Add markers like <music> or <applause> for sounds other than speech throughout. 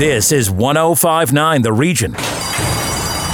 This is 1059 The Region.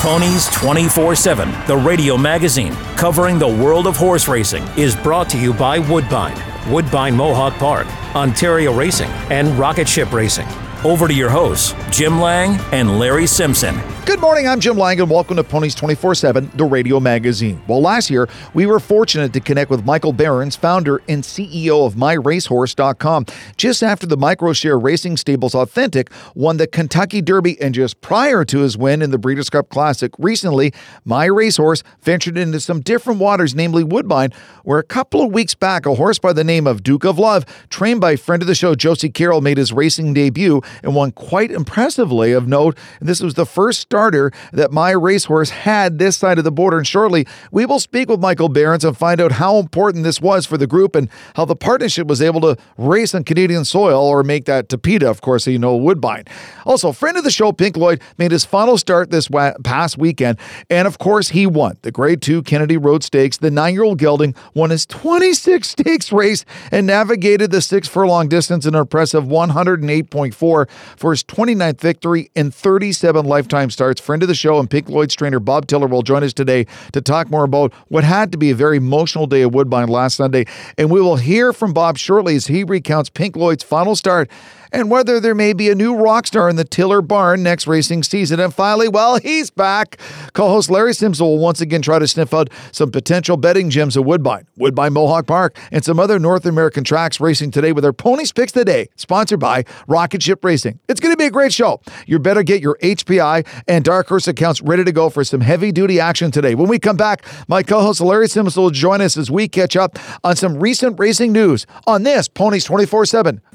Ponies 24 7, the radio magazine covering the world of horse racing, is brought to you by Woodbine, Woodbine Mohawk Park, Ontario Racing, and Rocket Ship Racing. Over to your hosts, Jim Lang and Larry Simpson. Good morning, I'm Jim Lang, and welcome to Ponies 24 7, the radio magazine. Well, last year, we were fortunate to connect with Michael Behrens, founder and CEO of MyRacehorse.com, just after the Microshare Racing Stables Authentic won the Kentucky Derby, and just prior to his win in the Breeders' Cup Classic. Recently, My Racehorse ventured into some different waters, namely Woodbine, where a couple of weeks back, a horse by the name of Duke of Love, trained by friend of the show Josie Carroll, made his racing debut and won quite impressively. Of note, this was the first starter that my racehorse had this side of the border. And shortly, we will speak with Michael Behrens and find out how important this was for the group and how the partnership was able to race on Canadian soil or make that Tapeta, of course, so you know, Woodbine. Also, friend of the show, Pink Lloyd, made his final start this past weekend. And of course, he won the Grade 2 Kennedy Road Stakes. The nine year old gelding won his 26 stakes race and navigated the six furlong distance in an impressive 108.4 for his 29th victory in 37 lifetime starts. Friend of the show and Pink Lloyd's trainer Bob Tiller will join us today to talk more about what had to be a very emotional day at Woodbine last Sunday. And we will hear from Bob shortly as he recounts Pink Lloyd's final start and whether there may be a new rock star in the Tiller barn next racing season. And finally, well, he's back. Co host Larry Simpson will once again try to sniff out some potential betting gems at Woodbine, Woodbine Mohawk Park, and some other North American tracks racing today with our Ponies Picks Today, sponsored by Rocket Ship Racing. It's going to be a great show. You better get your HPI and Dark Horse accounts ready to go for some heavy duty action today. When we come back, my co host Larry Simpson will join us as we catch up on some recent racing news on this Ponies 24 7,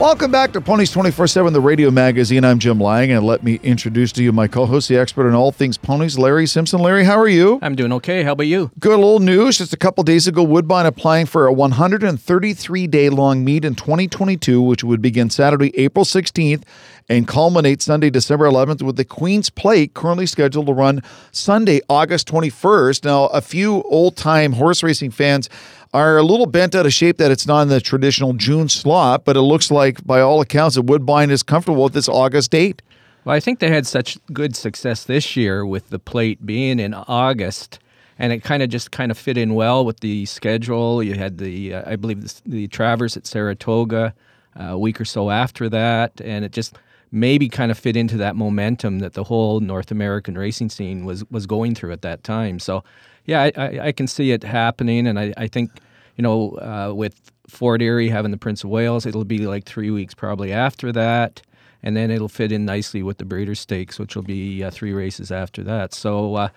Welcome back to Ponies 24 7, the radio magazine. I'm Jim Lang, and let me introduce to you my co host, the expert on all things ponies, Larry Simpson. Larry, how are you? I'm doing okay. How about you? Good little news. Just a couple days ago, Woodbine applying for a 133 day long meet in 2022, which would begin Saturday, April 16th, and culminate Sunday, December 11th, with the Queen's Plate currently scheduled to run Sunday, August 21st. Now, a few old time horse racing fans are a little bent out of shape that it's not in the traditional June slot, but it looks like, by all accounts, that Woodbine is comfortable with this August date. Well, I think they had such good success this year with the plate being in August, and it kind of just kind of fit in well with the schedule. You had the, uh, I believe, the, the Travers at Saratoga uh, a week or so after that, and it just maybe kind of fit into that momentum that the whole North American racing scene was was going through at that time. So yeah, I, I, I, can see it happening, and I, I think you know uh, with Fort Erie having the Prince of Wales, it'll be like three weeks probably after that, and then it'll fit in nicely with the Breeders' Stakes, which will be uh, three races after that. So. Uh,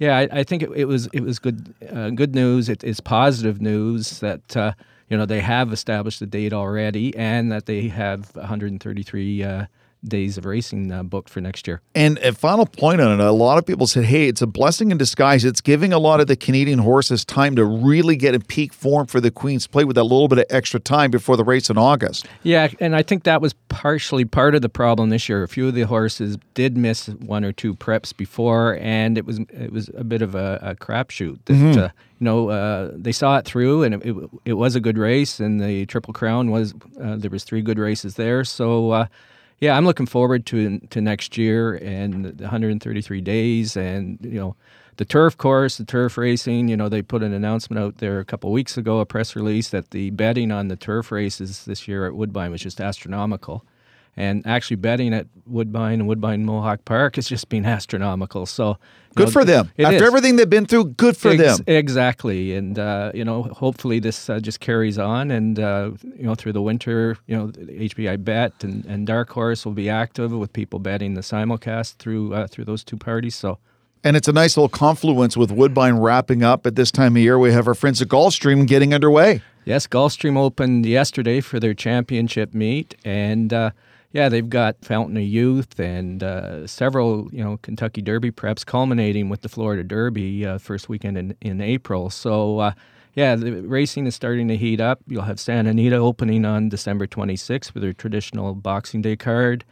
Yeah, I, I think it, it, was it was good uh, good news. It is positive news that uh, you know they have established the date already, and that they have 133 uh, days of racing uh, booked for next year. And a final point on it, a lot of people said, "Hey, it's a blessing in disguise. It's giving a lot of the Canadian horses time to really get in peak form for the Queen's Plate with a little bit of extra time before the race in August." Yeah, and I think that was partially part of the problem this year. A few of the horses did miss one or two preps before, and it was it was a bit of a, a crapshoot. That mm-hmm. uh, you know uh, they saw it through, and it, it, it, was a good race, and the Triple Crown was uh, there was three good races there, so uh, yeah, I'm looking forward to to next year and the 133 days, and you know, the turf course, the turf racing. You know, they put an announcement out there a couple weeks ago, a press release that the betting on the turf races this year at Woodbine was just astronomical. And actually, betting at Woodbine and Woodbine Mohawk Park has just been <laughs> astronomical. So good know, for them. After is. everything they've been through, good for Ex- them. Exactly. And uh, you know, hopefully this uh, just carries on, and uh, you know, through the winter, you know, HPI Bet and, and Dark Horse will be active with people betting the simulcast through uh, through those two parties. So. And it's a nice little confluence with Woodbine wrapping up at this time of year. We have our friends at Gulfstream getting underway. Yes, Gulfstream opened yesterday for their championship meet, and uh, yeah, they've got Fountain of Youth and uh, several, you know, Kentucky Derby preps, culminating with the Florida Derby uh, first weekend in, in April. So, uh, yeah, the racing is starting to heat up. You'll have Santa Anita opening on December 26th with their traditional Boxing Day card.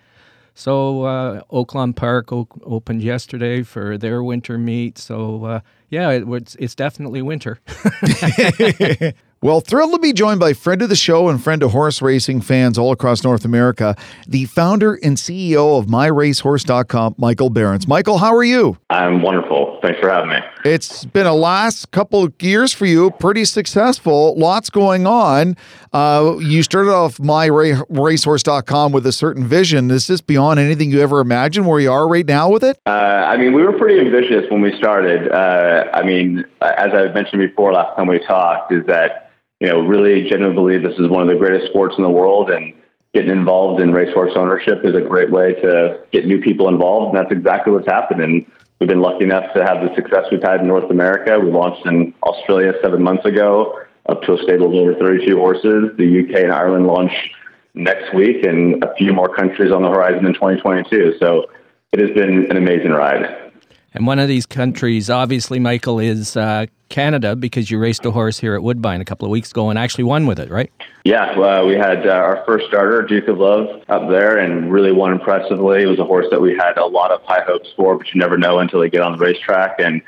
So, uh, Oaklawn Park o- opened yesterday for their winter meet. So, uh, yeah, it, it's, it's definitely winter. <laughs> <laughs> Well, thrilled to be joined by friend of the show and friend of horse racing fans all across North America, the founder and CEO of MyRacehorse.com, Michael Behrens. Michael, how are you? I'm wonderful. Thanks for having me. It's been a last couple of years for you, pretty successful, lots going on. Uh, you started off MyRacehorse.com with a certain vision. Is this beyond anything you ever imagined where you are right now with it? Uh, I mean, we were pretty ambitious when we started. Uh, I mean, as I mentioned before last time we talked, is that you know, really genuinely believe this is one of the greatest sports in the world and getting involved in racehorse ownership is a great way to get new people involved. And that's exactly what's happened. And we've been lucky enough to have the success we've had in North America. We launched in Australia seven months ago up to a stable of over 32 horses. The UK and Ireland launch next week and a few more countries on the horizon in 2022. So it has been an amazing ride. And one of these countries, obviously, Michael, is uh, Canada because you raced a horse here at Woodbine a couple of weeks ago and actually won with it, right? Yeah, uh, we had uh, our first starter, Duke of Love, up there and really won impressively. It was a horse that we had a lot of high hopes for, but you never know until they get on the racetrack. And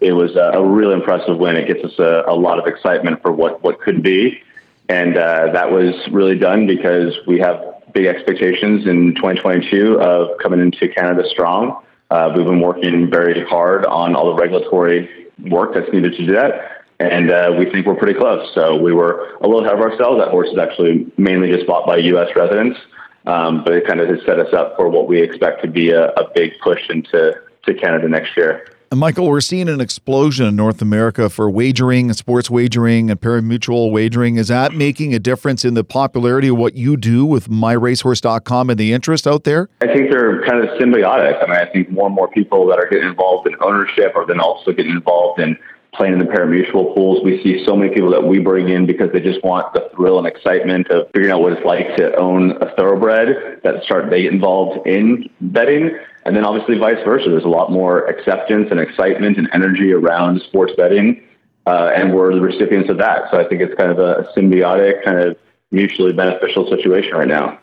it was a, a really impressive win. It gets us a, a, lot of excitement for what, what could be. And uh, that was really done because we have big expectations in 2022 of coming into Canada strong. Uh, we've been working very hard on all the regulatory work that's needed to do that. And uh, we think we're pretty close. So we were a little ahead of ourselves. That horse is actually mainly just bought by U.S. residents, um, but it kind of has set us up for what we expect to be a, a big push into to Canada next year. Michael, we're seeing an explosion in North America for wagering, sports wagering, and pari-mutuel wagering. Is that making a difference in the popularity of what you do with MyRacehorse.com and the interest out there? I think they're kind of symbiotic. I mean, I think more and more people that are getting involved in ownership are then also getting involved in playing in the pari-mutuel pools. We see so many people that we bring in because they just want the thrill and excitement of figuring out what it's like to own a thoroughbred that start they get involved in betting. And then obviously vice versa. There's a lot more acceptance and excitement and energy around sports betting. Uh, and we're the recipients of that. So I think it's kind of a symbiotic, kind of mutually beneficial situation right now.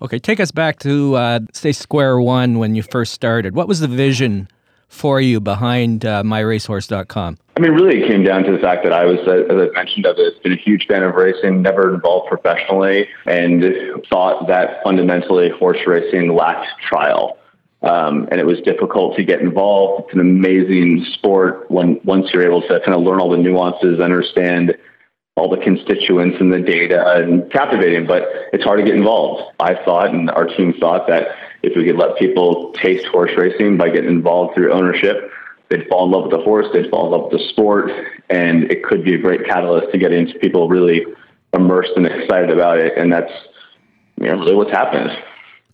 Okay, take us back to uh, say square one when you first started. What was the vision for you behind uh, myracehorse.com? I mean, really, it came down to the fact that I was, uh, as I mentioned, I've been a huge fan of racing, never involved professionally, and thought that fundamentally horse racing lacked trial. Um, and it was difficult to get involved. It's an amazing sport when once you're able to kind of learn all the nuances, understand all the constituents and the data, and captivating. But it's hard to get involved. I thought, and our team thought that if we could let people taste horse racing by getting involved through ownership, they'd fall in love with the horse, they'd fall in love with the sport, and it could be a great catalyst to get into people really immersed and excited about it. And that's you know, really what's happened.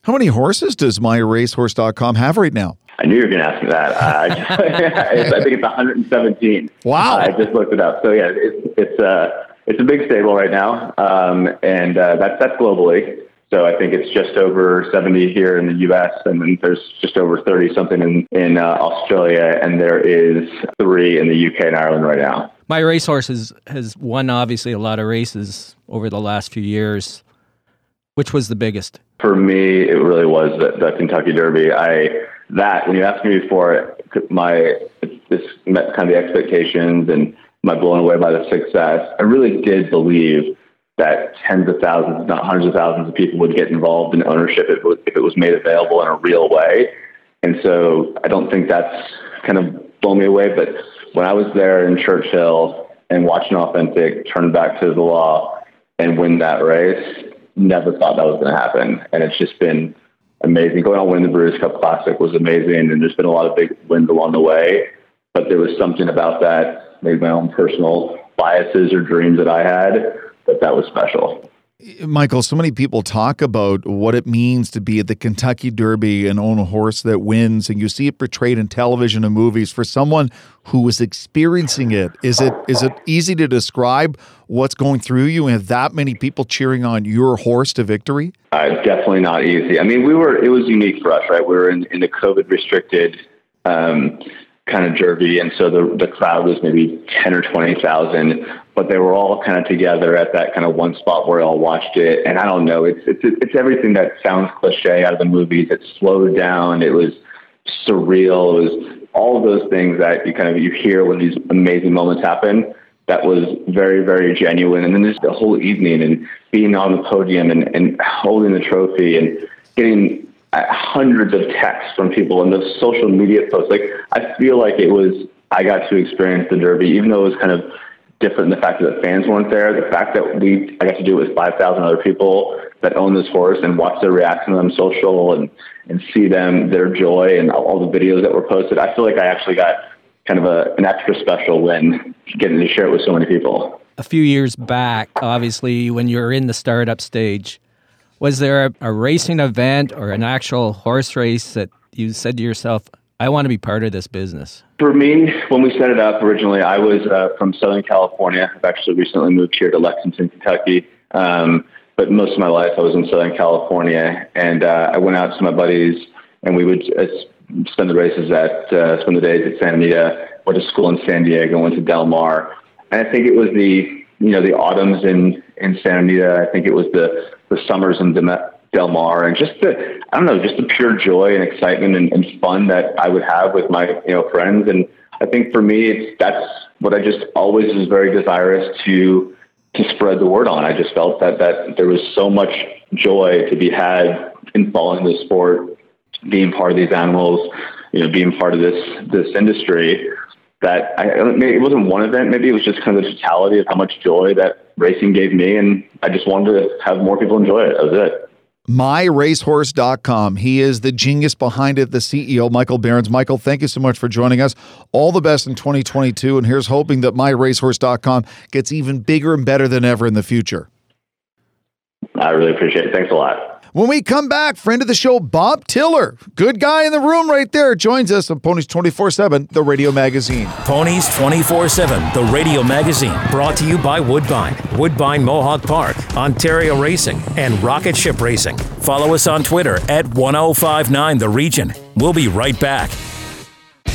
How many horses does MyRacehorse.com have right now? I knew you were going to ask me that. <laughs> I, just, I think it's 117. Wow! I just looked it up. So yeah, it's it's uh it's a big stable right now, um, and uh, that's that's globally. So I think it's just over 70 here in the U.S. and then there's just over 30 something in in uh, Australia, and there is three in the U.K. and Ireland right now. My racehorse has has won obviously a lot of races over the last few years. Which was the biggest? For me, it really was the, the Kentucky Derby. I that when you asked me before, my this met kind of the expectations and my blown away by the success. I really did believe that tens of thousands, not hundreds of thousands of people would get involved in ownership if it was, if it was made available in a real way. And so I don't think that's kind of blown me away. But when I was there in Churchill and watching Authentic turn back Tiz the Law and win that race, never thought that was going to happen. And it's just been amazing. Going on win the Breeders' Cup Classic was amazing, and there's been a lot of big wins along the way. But there was something about that, maybe my own personal biases or dreams that I had, that that was special. Michael, so many people talk about what it means to be at the Kentucky Derby and own a horse that wins, and you see it portrayed in television and movies. For someone who was experiencing it, is it is it easy to describe what's going through you and that many people cheering on your horse to victory? Uh, definitely not easy. I mean, we were it was unique for us, right? We were in, in the COVID restricted um, kind of derby, and so the the crowd was maybe ten or twenty thousand but they were all kind of together at that kind of one spot where I all watched it. And I don't know, it's it's it's everything that sounds cliche out of the movies. It slowed down. It was surreal. It was all of those things that you kind of you hear when these amazing moments happen. That was very very genuine. And then there's the whole evening and being on the podium and, and holding the trophy and getting hundreds of texts from people and the social media posts. Like I feel like it was I got to experience the Derby, even though it was kind of different the fact that the fans weren't there. The fact that we I got to do it with five thousand other people that own this horse and watch their reaction on social and and see them their joy and all the videos that were posted. I feel like I actually got kind of a, an extra special win getting to share it with so many people. A few years back, obviously, when you're in the startup stage, was there a, a racing event or an actual horse race that you said to yourself, I want to be part of this business? For me, when we set it up originally, I was uh, from Southern California. I've actually recently moved here to Lexington, Kentucky. Um, but most of my life, I was in Southern California, and uh, I went out to my buddies, and we would uh, spend the races at uh, spend the days at Santa Anita. Went to school in San Diego, went to Del Mar, and I think it was the you know the autumns in in Santa Anita. I think it was the the summers in Del Mar, and just the I don't know, just the pure joy and excitement and, and fun that I would have with my you know friends. And I think for me, it's that's what I just always was very desirous to to spread the word on. I just felt that that there was so much joy to be had in following the sport, being part of these animals, you know, being part of this this industry. That I, it wasn't one event. Maybe it was just kind of the totality of how much joy that racing gave me, and I just wanted to have more people enjoy it. That was it myracehorse.com. He is the genius behind it, the CEO, Michael Behrens. Michael, thank you so much for joining us. All the best in 2022. And here's hoping that myracehorse.com gets even bigger and better than ever in the future. I really appreciate it. Thanks a lot. When we come back, friend of the show, Bob Tiller, good guy in the room right there, joins us on Ponies 24 7, the radio magazine. Ponies 24 7, the radio magazine, brought to you by Woodbine, Woodbine Mohawk Park, Ontario Racing, and Rocket Ship Racing. Follow us on Twitter at 1059 The Region. We'll be right back.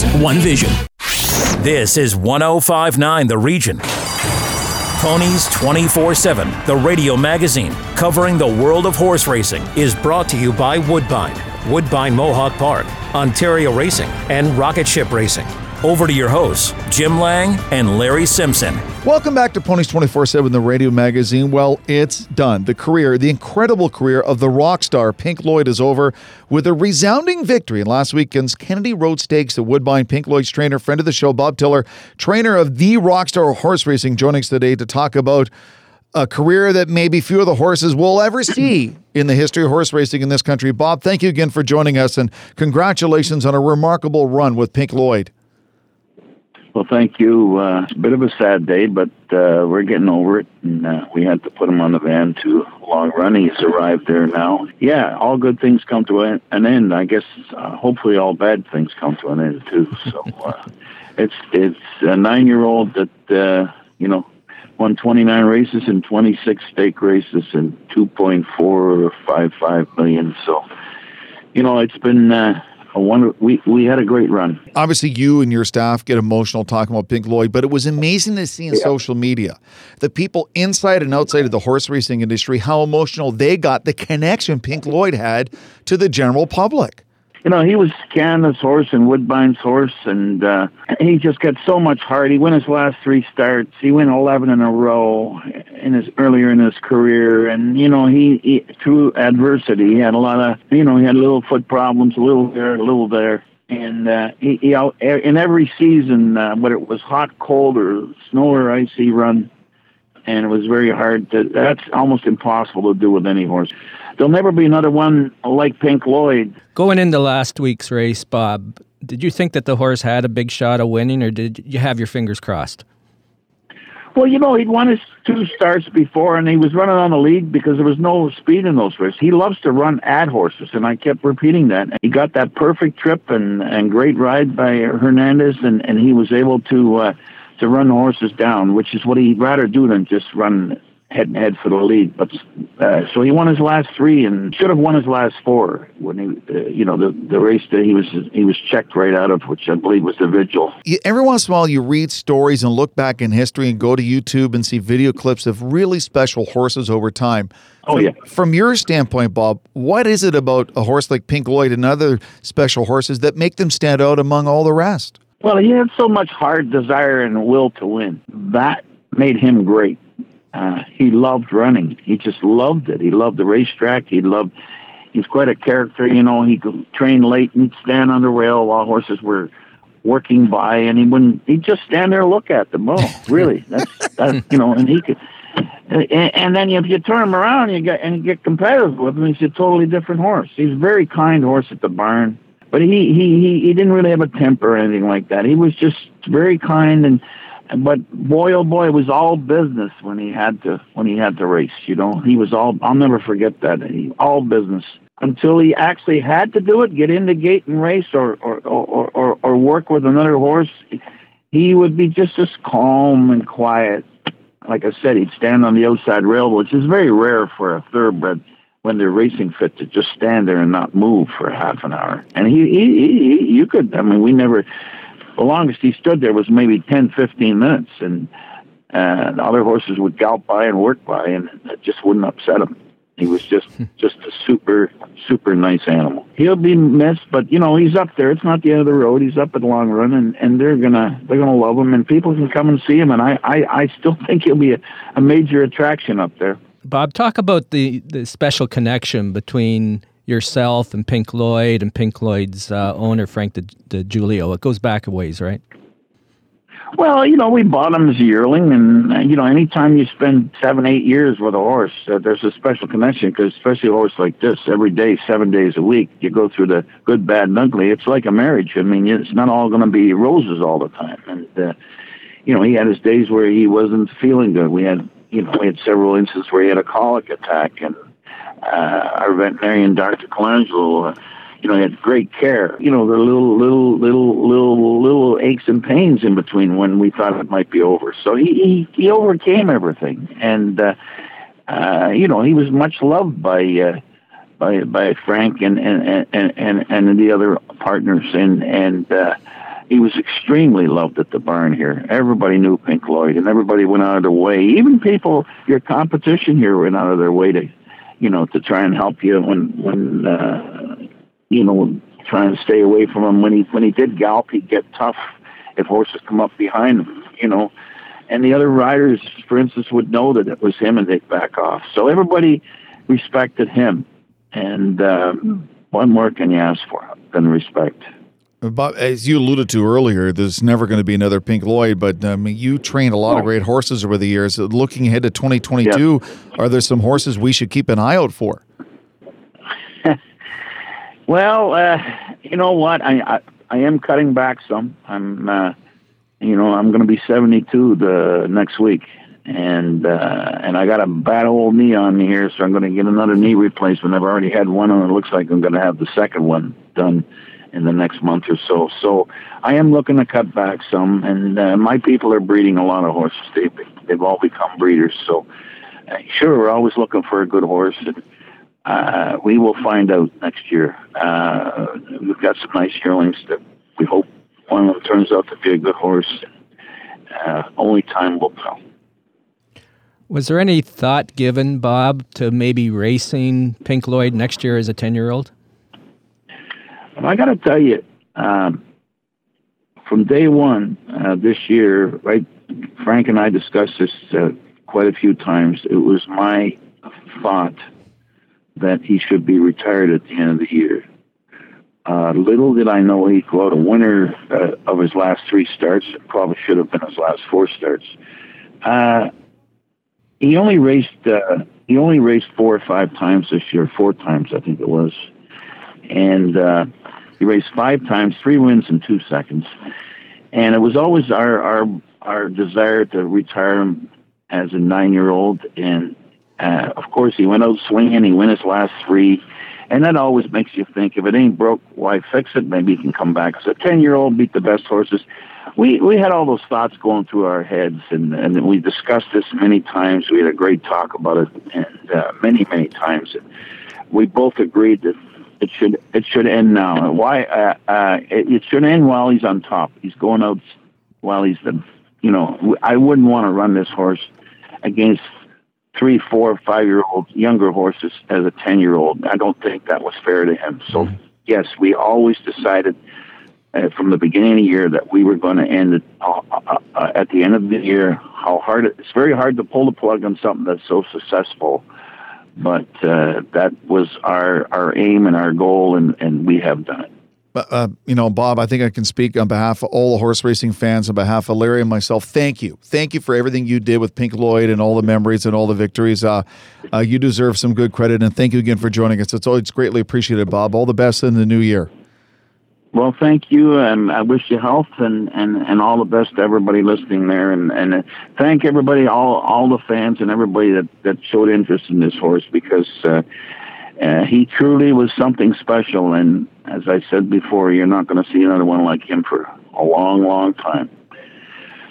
one vision. This is 1059 The Region. Ponies 24 7, the radio magazine covering the world of horse racing, is brought to you by Woodbine, Woodbine Mohawk Park, Ontario Racing, and Rocket Ship Racing. Over to your hosts, Jim Lang and Larry Simpson. Welcome back to Ponies 24 7, the radio magazine. Well, it's done. The career, the incredible career of the rock star Pink Lloyd is over with a resounding victory in last weekend's Kennedy Road Stakes The Woodbine. Pink Lloyd's trainer, friend of the show, Bob Tiller, trainer of the Rockstar Horse Racing, joining us today to talk about a career that maybe few of the horses will ever <clears throat> see in the history of horse racing in this country. Bob, thank you again for joining us and congratulations on a remarkable run with Pink Lloyd. Well, thank you. Uh, it's a bit of a sad day, but uh, we're getting over it. And uh, we had to put him on the van to LongRun. He's arrived there now. Yeah, all good things come to an end. I guess uh, hopefully all bad things come to an end too. So uh, <laughs> it's it's a nine year old that uh, you know won 29 races and 26 stake races and 2.455 million. So you know it's been. Uh, a wonder, we, we had a great run. Obviously, you and your staff get emotional talking about Pink Lloyd, but it was amazing to see in yeah. social media the people inside and outside of the horse racing industry how emotional they got the connection Pink Lloyd had to the general public you know, he was Canada's horse and Woodbine's horse, and uh, he just got so much heart. He won his last three starts. He won 11 in a row in his earlier in his career, and you know, he, he through adversity, he had a lot of, you know, he had little foot problems, a little there, a little there. And uh, he, he out, in every season, uh, whether it was hot, cold, or snow or icy run, and it was very hard to. That's almost impossible to do with any horse there'll never be another one like Pink Lloyd. Going into last week's race, Bob, did you think that the horse had a big shot of winning, or did you have your fingers crossed? Well, you know, he'd won his two starts before, and he was running on the lead because there was no speed in those races. He loves to run at horses, and I kept repeating that. He got that perfect trip and and great ride by Hernandez, and and he was able to uh, to run the horses down, which is what he'd rather do than just run head and head for the lead. But uh, so he won his last three and should have won his last four when he, uh, you know, the the race that he was he was checked right out of, which I believe was the Vigil. Every once in a while, you read stories and look back in history and go to YouTube and see video clips of really special horses over time. Oh yeah. From your standpoint, Bob, what is it about a horse like Pink Lloyd and other special horses that make them stand out among all the rest? Well, he had so much heart, desire, and will to win. That made him great. Uh, he loved running. He just loved it. He loved the racetrack. He loved. He's quite a character, you know. He could train late and stand on the rail while horses were working by, and he wouldn't. He'd just stand there and look at them. Oh, <laughs> really? That's that. You know, and he could. And, and then if you turn him around, and you get and you get competitive with him. He's a totally different horse. He's a very kind horse at the barn, but he he he, he didn't really have a temper or anything like that. He was just very kind and but boy, oh boy, it was all business when he had to when he had to race. You know, he was all. I'll never forget that. He, all business until he actually had to do it, get in the gate and race, or or or or, or work with another horse. He would be just as calm and quiet. Like I said, he'd stand on the outside rail, which is very rare for a thoroughbred when they're racing fit to just stand there and not move for half an hour. And he, he, he you could. I mean, we never the longest he stood there was maybe 10, 15 minutes, and and other horses would gallop by and work by, and it just wouldn't upset him. He was just hmm. just a super super nice animal. He'll be missed, but you know he's up there. It's not the end of the road. He's up at LongRun, and and they're gonna they're gonna love him, and people can come and see him. And I I, I still <laughs> think he'll be a, a major attraction up there. Bob, talk about the the special connection between yourself and Pink Lloyd and Pink Lloyd's uh, owner Frank DiGiulio. It goes back a ways, right? Well, you know, we bought him as a yearling, and uh, you know, anytime you spend seven, eight years with a horse, uh, there's a special connection because, especially a horse like this, every day, seven days a week, you go through the good, bad, and ugly. It's like a marriage. I mean, it's not all going to be roses all the time, and uh, you know, he had his days where he wasn't feeling good. We had, you know, we had several instances where he had a colic attack, and our veterinarian, Dr. Colangelo. Uh, you know, had great care. You know, the little, little, little, little, little aches and pains in between when we thought it might be over. So he he, he overcame everything, and uh, uh, you know, he was much loved by uh, by by Frank and and and and, and the other partners, and and. Uh, he was extremely loved at the barn here. Everybody knew Pink Lloyd, and everybody went out of their way. Even people, your competition here, went out of their way to, you know, to try and help you when when uh, you know, trying to stay away from him. When he when he did gallop, he'd get tough if horses come up behind him, you know. And the other riders, for instance, would know that it was him and they'd back off. So everybody respected him. And uh, what more can you ask for than respect? Bob, as you alluded to earlier, there's never going to be another Pink Lloyd, but um, you trained a lot of great horses over the years. Looking ahead to 2022, are there some horses we should keep an eye out for? <laughs> Well, uh, you know what? I, I I am cutting back some. I'm, uh, you know, I'm going to be 72 the next week, and uh, and I got a bad old knee on me here, so I'm going to get another knee replacement. I've already had one, and it looks like I'm going to have the second one done in the next month or so. So I am looking to cut back some, and uh, my people are breeding a lot of horses. They've they've all become breeders. So uh, sure, we're always looking for a good horse. And, uh, we will find out next year. Uh, we've got some nice yearlings that we hope one of them turns out to be a good horse. Uh, only time will tell. Was there any thought given, Bob, to maybe racing Pink Lloyd next year as a 10 year old? Well, I got to tell you, um, from day one uh, this year, right, Frank and I discussed this uh, quite a few times. It was my thought that he should be retired at the end of the year. Uh, little did I know he'd go out a winner uh, of his last three starts. It probably should have been his last four starts. Uh, he only raced. Uh, he only raced four or five times this year. Four times, I think it was, and uh, he raced five times, three wins in two seconds. And it was always our our our desire to retire him as a nine year old, and uh, of course, he went out swinging. He won his last three. And that always makes you think if it ain't broke, why fix it? Maybe he can come back. As a 10 year old beat the best horses. We, we had all those thoughts going through our heads, and, and we discussed this many times. We had a great talk about it, and uh, many, many times. And we both agreed that it should it should end now. Why? Uh, uh, it, it should end while he's on top. He's going out while he's the. You know, I wouldn't want to run this horse against three, four, five year old younger horses as a 10 year old. I don't think that was fair to him. So, mm-hmm. yes, we always decided uh, from the beginning of the year that we were going to end it uh, uh, uh, at the end of the year. How hard it, it's very hard to pull the plug on something that's so successful. But uh, that was our, our aim and our goal, and, and we have done it. Uh, you know, Bob, I think I can speak on behalf of all the horse racing fans, on behalf of Larry and myself. Thank you. Thank you for everything you did with Pink Lloyd and all the memories and all the victories. Uh, uh, you deserve some good credit, and thank you again for joining us. It's always greatly appreciated, Bob. All the best in the new year. Well, thank you, and I wish you health and, and, and all the best to everybody listening there, and, and thank everybody, all all the fans and everybody that, that showed interest in this horse because uh, uh, he truly was something special, and as I said before, you're not going to see another one like him for a long, long time.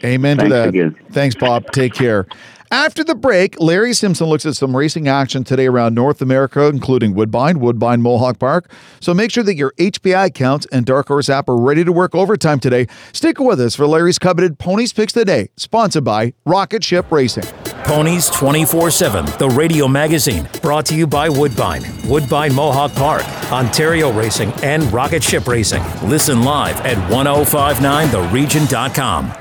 Amen Thanks to that. Again. Thanks, Bob. Take care. After the break, Larry Simpson looks at some racing action today around North America, including Woodbine, Woodbine Mohawk Park. So make sure that your HPI accounts and Dark Horse app are ready to work overtime today. Stick with us for Larry's coveted Ponies Picks today, sponsored by Rocket Ship Racing. Ponies 24 7, the radio magazine, brought to you by Woodbine, Woodbine Mohawk Park, Ontario Racing, and Rocket Ship Racing. Listen live at 1059theregion.com.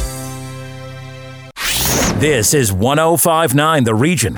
This is 1059 The Region.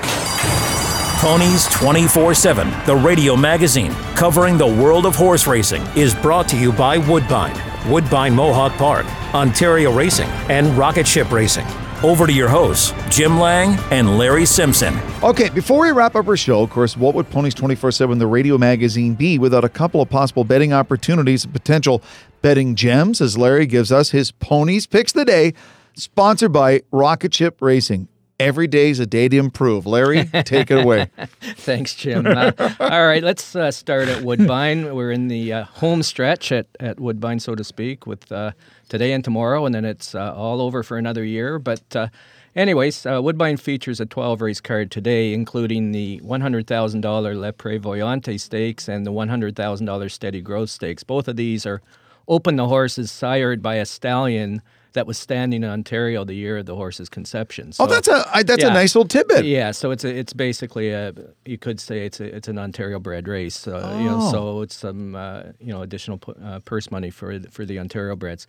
Ponies 24 7, the radio magazine covering the world of horse racing, is brought to you by Woodbine, Woodbine Mohawk Park, Ontario Racing, and Rocket Ship Racing. Over to your hosts, Jim Lang and Larry Simpson. Okay, before we wrap up our show, of course, what would Ponies 24 7, the radio magazine, be without a couple of possible betting opportunities and potential betting gems? As Larry gives us his Ponies Picks the Day, sponsored by Rocket Ship Racing. Every day is a day to improve. Larry, take it away. <laughs> Thanks, Jim. Uh, all right, let's uh, start at Woodbine. We're in the uh, home stretch at, at Woodbine, so to speak, with uh, today and tomorrow, and then it's uh, all over for another year. But, uh, anyways, Woodbine features a 12 race card today, including the $100,000 Le Prevoyante Stakes and the $100,000 Steady Growth Stakes. Both of these are open to horses sired by a stallion that was standing in Ontario the year of the horse's conception. So, oh, that's a I, that's yeah. a nice little tidbit. Yeah, so it's a, it's basically a you could say it's a, it's an Ontario bred race. Uh, Oh. You know, so it's some uh, you know additional uh, purse money for the- for the Ontario breds.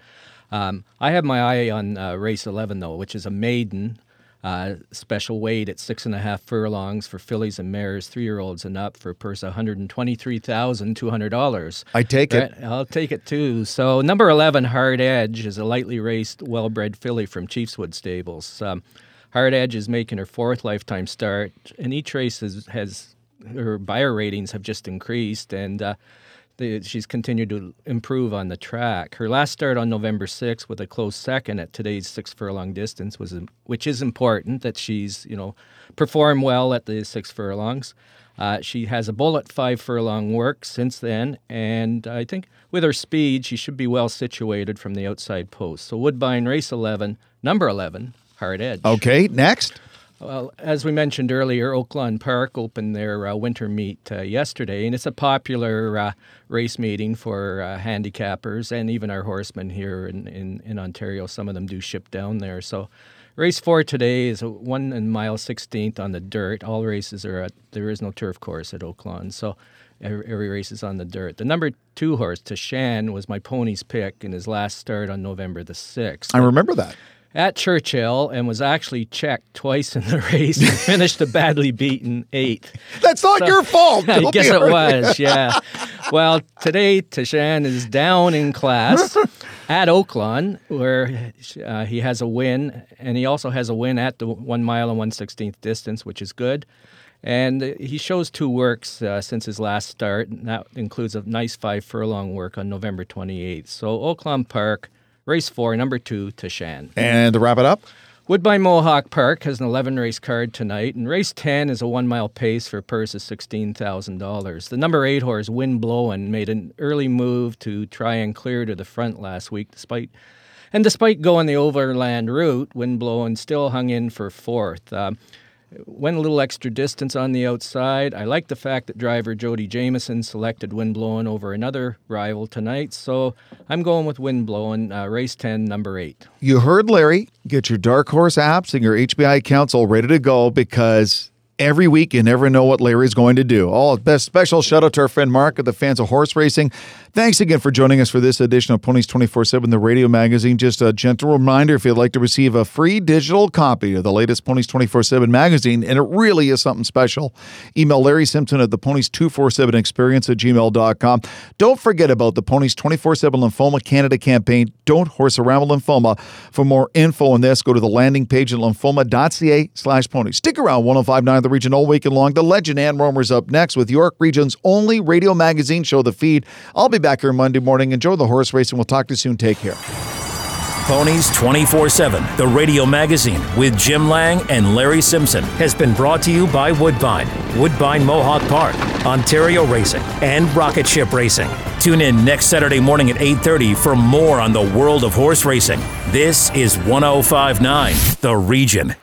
Um, I have my eye on uh, race eleven though, which is a maiden. Uh, special weight at six and a half furlongs for fillies and mares, three year olds and up for a purse of $123,200. I take it. I'll take it too. So number eleven, Hard Edge, is a lightly raced, well-bred filly from Chiefswood Stables. Um, Hard Edge is making her fourth lifetime start, and each race has, has her Beyer ratings have just increased, and uh, the, she's continued to improve on the track. Her last start on November 6th with a close second at today's six furlong distance was, which is important that she's you know performed well at the six furlongs. Uh, she has a bullet five furlong work since then, and I think with her speed, she should be well situated from the outside post. So Woodbine race 11, number 11, Hard Edge. Okay, next. Well, as we mentioned earlier, Oaklawn Park opened their uh, winter meet uh, yesterday, and it's a popular uh, race meeting for uh, handicappers and even our horsemen here in, in, in Ontario. Some of them do ship down there. So, race four today is one and mile sixteenth on the dirt. All races are at there is no turf course at Oaklawn, so every, every race is on the dirt. The number two horse, Tashan, was my pony's pick in his last start on November the sixth I remember that. At Churchill and was actually checked twice in the <laughs> race and finished a badly beaten eighth. That's not your fault. <laughs> I guess it was, yeah. Well, today Tashan is down in class at Oaklawn, where uh, he has a win, and he also has a win at the one mile and one sixteenth distance, which is good. And he shows two works uh, since his last start, and that includes a nice five furlong work on November 28th. So Oaklawn Park, race four, number two, Tashan. And to wrap it up, Woodbine Mohawk Park has an 11 race card tonight, and race 10 is a one mile pace for a purse of $16,000. The number eight horse, Wind Blowin', made an early move to try and clear to the front last week, despite. And despite going the overland route, Wind Blowin' still hung in for fourth. Um, went a little extra distance on the outside. I like the fact that driver Jody Jamieson selected Wind Blowin' over another rival tonight, so I'm going with Wind Blowin', uh, race 10, number eight. you heard Larry. Get your Dark Horse apps and your HPI accounts all ready to go because every week. You never know what Larry's going to do. All best special shout out to our friend Mark of the fans of horse racing. Thanks again for joining us for this edition of Ponies 24 7, the radio magazine. Just a gentle reminder if you'd like to receive a free digital copy of the latest Ponies 24 7 magazine, and it really is something special, email Larry Simpson at the Ponies 247 experience at gmail.com. Don't forget about the Ponies 24 7 Lymphoma Canada campaign. Don't horse around with lymphoma. For more info on this, go to the landing page at lymphoma.ca slash ponies. Stick around 1059 The Region all weekend long. The legend Ann Romer's up next with York Region's only radio magazine show, The Feed. I'll be back here Monday morning. Enjoy the horse racing. We'll talk to you soon. Take care. Ponies 24 7, the radio magazine with Jim Lang and Larry Simpson, has been brought to you by Woodbine, Woodbine Mohawk Park, Ontario Racing, and Rocket Ship Racing. Tune in next Saturday morning at 8:30 for more on the world of horse racing. This is 1059 The Region.